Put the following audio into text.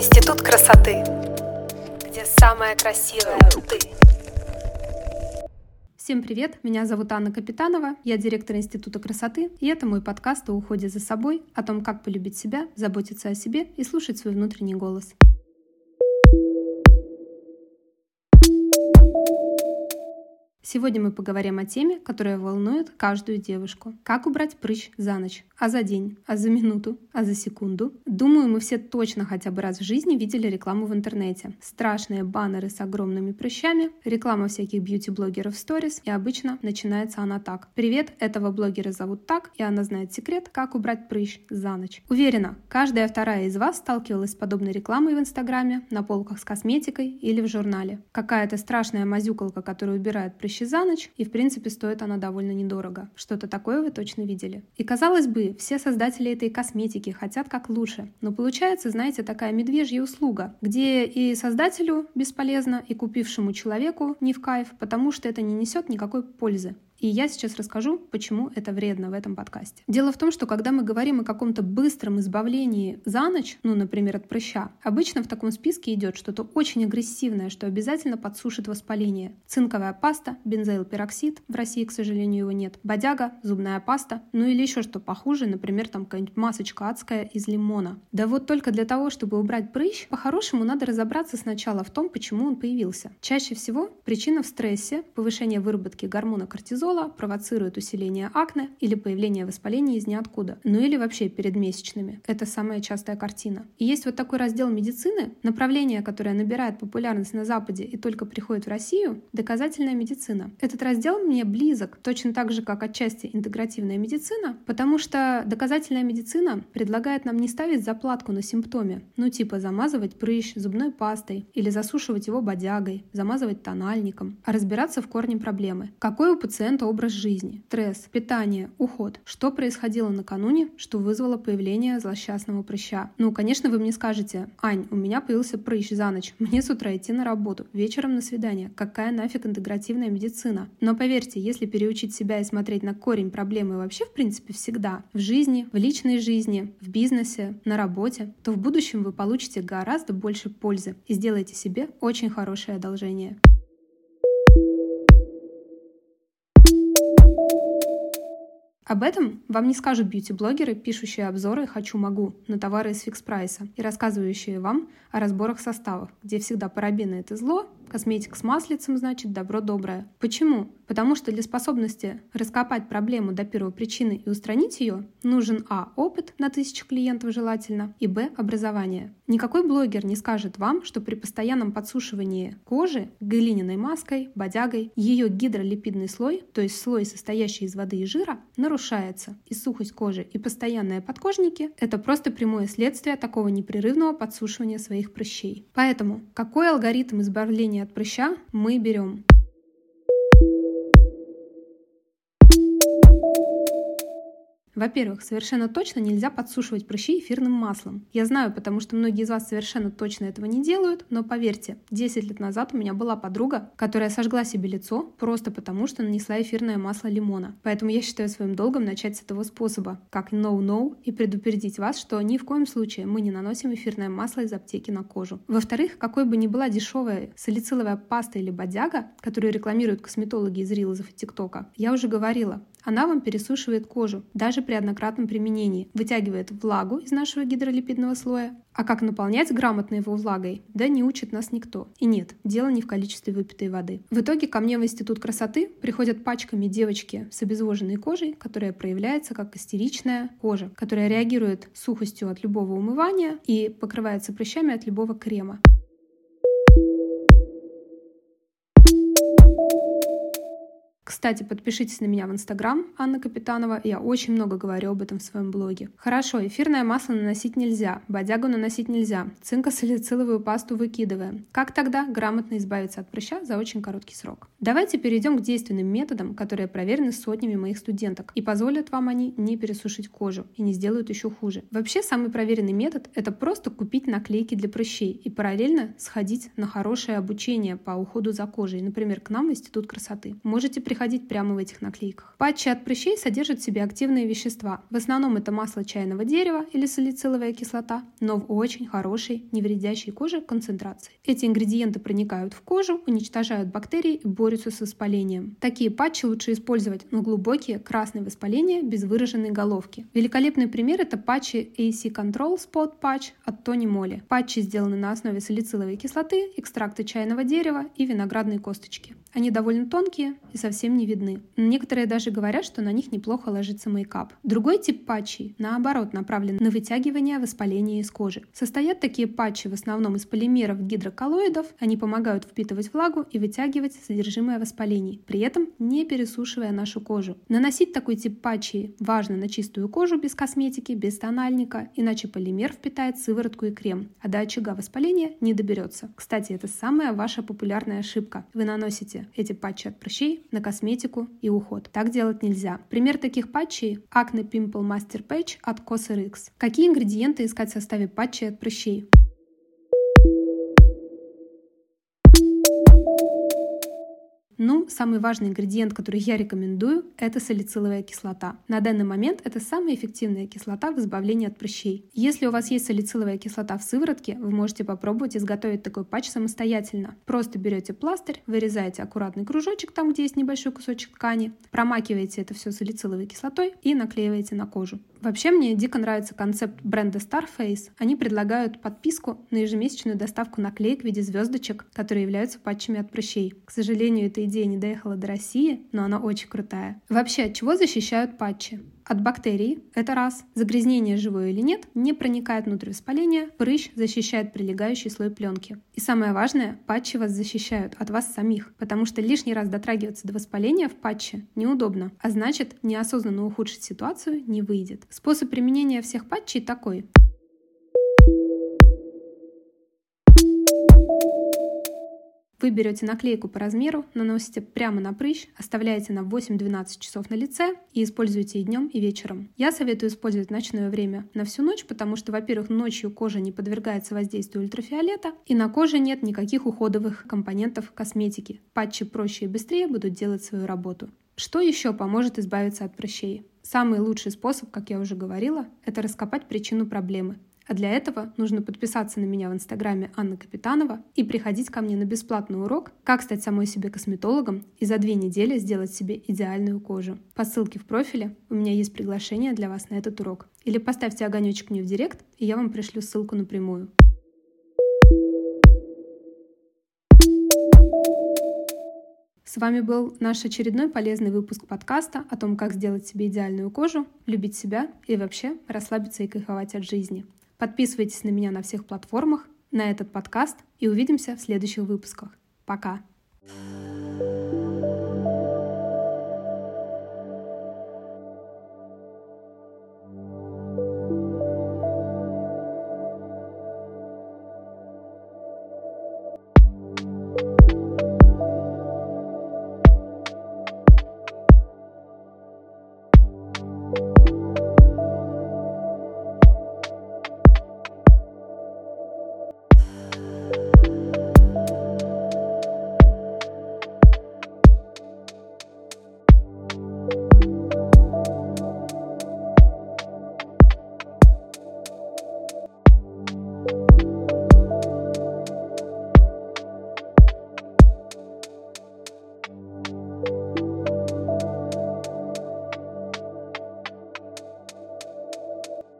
Институт красоты, где самая красивая ты. Всем привет, меня зовут Анна Капитанова, я директор Института красоты, и это мой подкаст о уходе за собой, о том, как полюбить себя, заботиться о себе и слушать свой внутренний голос. Сегодня мы поговорим о теме, которая волнует каждую девушку. Как убрать прыщ за ночь? А за день? А за минуту? А за секунду? Думаю, мы все точно хотя бы раз в жизни видели рекламу в интернете. Страшные баннеры с огромными прыщами, реклама всяких бьюти-блогеров в сторис, и обычно начинается она так. Привет, этого блогера зовут так, и она знает секрет, как убрать прыщ за ночь. Уверена, каждая вторая из вас сталкивалась с подобной рекламой в Инстаграме, на полках с косметикой или в журнале. Какая-то страшная мазюкалка, которая убирает прыщи за ночь, и в принципе стоит она довольно недорого. Что-то такое вы точно видели. И казалось бы, все создатели этой косметики хотят как лучше. Но получается, знаете, такая медвежья услуга, где и создателю бесполезно, и купившему человеку не в кайф, потому что это не несет никакой пользы. И я сейчас расскажу, почему это вредно в этом подкасте. Дело в том, что когда мы говорим о каком-то быстром избавлении за ночь, ну, например, от прыща, обычно в таком списке идет что-то очень агрессивное, что обязательно подсушит воспаление. Цинковая паста, бензоилпероксид, в России, к сожалению, его нет, бодяга, зубная паста, ну или еще что похуже, например, там какая-нибудь масочка адская из лимона. Да вот только для того, чтобы убрать прыщ, по-хорошему надо разобраться сначала в том, почему он появился. Чаще всего причина в стрессе, повышение выработки гормона кортизола, кортизола провоцирует усиление акне или появление воспаления из ниоткуда, ну или вообще перед месячными. Это самая частая картина. И есть вот такой раздел медицины, направление, которое набирает популярность на Западе и только приходит в Россию, доказательная медицина. Этот раздел мне близок, точно так же, как отчасти интегративная медицина, потому что доказательная медицина предлагает нам не ставить заплатку на симптоме, ну типа замазывать прыщ зубной пастой или засушивать его бодягой, замазывать тональником, а разбираться в корне проблемы. Какой у пациента это образ жизни, стресс, питание, уход. Что происходило накануне, что вызвало появление злосчастного прыща? Ну, конечно, вы мне скажете, Ань, у меня появился прыщ за ночь, мне с утра идти на работу, вечером на свидание. Какая нафиг интегративная медицина? Но поверьте, если переучить себя и смотреть на корень проблемы вообще, в принципе, всегда, в жизни, в личной жизни, в бизнесе, на работе, то в будущем вы получите гораздо больше пользы и сделаете себе очень хорошее одолжение. Об этом вам не скажут бьюти-блогеры, пишущие обзоры «хочу-могу» на товары из фикс прайса и рассказывающие вам о разборах составов, где всегда парабены — это зло, Косметика с маслицем значит добро доброе. Почему? Потому что для способности раскопать проблему до первой причины и устранить ее, нужен а. опыт на тысячу клиентов желательно, и б. образование. Никакой блогер не скажет вам, что при постоянном подсушивании кожи глиняной маской, бодягой, ее гидролипидный слой, то есть слой, состоящий из воды и жира, нарушается. И сухость кожи и постоянные подкожники – это просто прямое следствие такого непрерывного подсушивания своих прыщей. Поэтому какой алгоритм избавления от прыща мы берем Во-первых, совершенно точно нельзя подсушивать прыщи эфирным маслом. Я знаю, потому что многие из вас совершенно точно этого не делают, но поверьте, 10 лет назад у меня была подруга, которая сожгла себе лицо просто потому, что нанесла эфирное масло лимона. Поэтому я считаю своим долгом начать с этого способа, как no-no, и предупредить вас, что ни в коем случае мы не наносим эфирное масло из аптеки на кожу. Во-вторых, какой бы ни была дешевая салициловая паста или бодяга, которую рекламируют косметологи из рилзов и тиктока, я уже говорила, она вам пересушивает кожу, даже при однократном применении, вытягивает влагу из нашего гидролипидного слоя. А как наполнять грамотно его влагой, да не учит нас никто. И нет, дело не в количестве выпитой воды. В итоге ко мне в Институт красоты приходят пачками девочки с обезвоженной кожей, которая проявляется как истеричная кожа, которая реагирует сухостью от любого умывания и покрывается прыщами от любого крема. Кстати, подпишитесь на меня в Инстаграм, Анна Капитанова, я очень много говорю об этом в своем блоге. Хорошо, эфирное масло наносить нельзя, бодягу наносить нельзя, цинкосалициловую пасту выкидываем. Как тогда грамотно избавиться от прыща за очень короткий срок? Давайте перейдем к действенным методам, которые проверены сотнями моих студенток и позволят вам они не пересушить кожу и не сделают еще хуже. Вообще, самый проверенный метод – это просто купить наклейки для прыщей и параллельно сходить на хорошее обучение по уходу за кожей, например, к нам в Институт красоты. Можете приходить переходить прямо в этих наклейках. Патчи от прыщей содержат в себе активные вещества. В основном это масло чайного дерева или салициловая кислота, но в очень хорошей, не вредящей коже концентрации. Эти ингредиенты проникают в кожу, уничтожают бактерии и борются с воспалением. Такие патчи лучше использовать на глубокие красные воспаления без выраженной головки. Великолепный пример это патчи AC Control Spot Patch от Тони Моли. Патчи сделаны на основе салициловой кислоты, экстракта чайного дерева и виноградной косточки. Они довольно тонкие и совсем не видны. Некоторые даже говорят, что на них неплохо ложится мейкап. Другой тип патчей, наоборот, направлен на вытягивание воспаления из кожи. Состоят такие патчи в основном из полимеров гидроколлоидов. Они помогают впитывать влагу и вытягивать содержимое воспалений, при этом не пересушивая нашу кожу. Наносить такой тип патчей важно на чистую кожу без косметики, без тональника, иначе полимер впитает сыворотку и крем, а до очага воспаления не доберется. Кстати, это самая ваша популярная ошибка. Вы наносите эти патчи от прыщей на косметику и уход. Так делать нельзя. Пример таких патчей – Acne Pimple Master Patch от CosRX. Какие ингредиенты искать в составе патчей от прыщей? Ну, самый важный ингредиент, который я рекомендую, это салициловая кислота. На данный момент это самая эффективная кислота в избавлении от прыщей. Если у вас есть салициловая кислота в сыворотке, вы можете попробовать изготовить такой патч самостоятельно. Просто берете пластырь, вырезаете аккуратный кружочек там, где есть небольшой кусочек ткани, промакиваете это все салициловой кислотой и наклеиваете на кожу. Вообще мне дико нравится концепт бренда Starface. Они предлагают подписку на ежемесячную доставку наклеек в виде звездочек, которые являются патчами от прыщей. К сожалению, эта идея не доехала до России, но она очень крутая. Вообще, от чего защищают патчи? От бактерий, это раз. Загрязнение живое или нет, не проникает внутрь воспаления, прыщ защищает прилегающий слой пленки. И самое важное, патчи вас защищают от вас самих, потому что лишний раз дотрагиваться до воспаления в патче неудобно, а значит, неосознанно ухудшить ситуацию не выйдет. Способ применения всех патчей такой. Вы берете наклейку по размеру, наносите прямо на прыщ, оставляете на 8-12 часов на лице и используете и днем, и вечером. Я советую использовать ночное время на всю ночь, потому что, во-первых, ночью кожа не подвергается воздействию ультрафиолета, и на коже нет никаких уходовых компонентов косметики. Патчи проще и быстрее будут делать свою работу. Что еще поможет избавиться от прыщей? Самый лучший способ, как я уже говорила, это раскопать причину проблемы. А для этого нужно подписаться на меня в инстаграме Анна Капитанова и приходить ко мне на бесплатный урок «Как стать самой себе косметологом» и за две недели сделать себе идеальную кожу. По ссылке в профиле у меня есть приглашение для вас на этот урок. Или поставьте огонечек мне в директ, и я вам пришлю ссылку напрямую. С вами был наш очередной полезный выпуск подкаста о том, как сделать себе идеальную кожу, любить себя и вообще расслабиться и кайфовать от жизни. Подписывайтесь на меня на всех платформах, на этот подкаст и увидимся в следующих выпусках. Пока!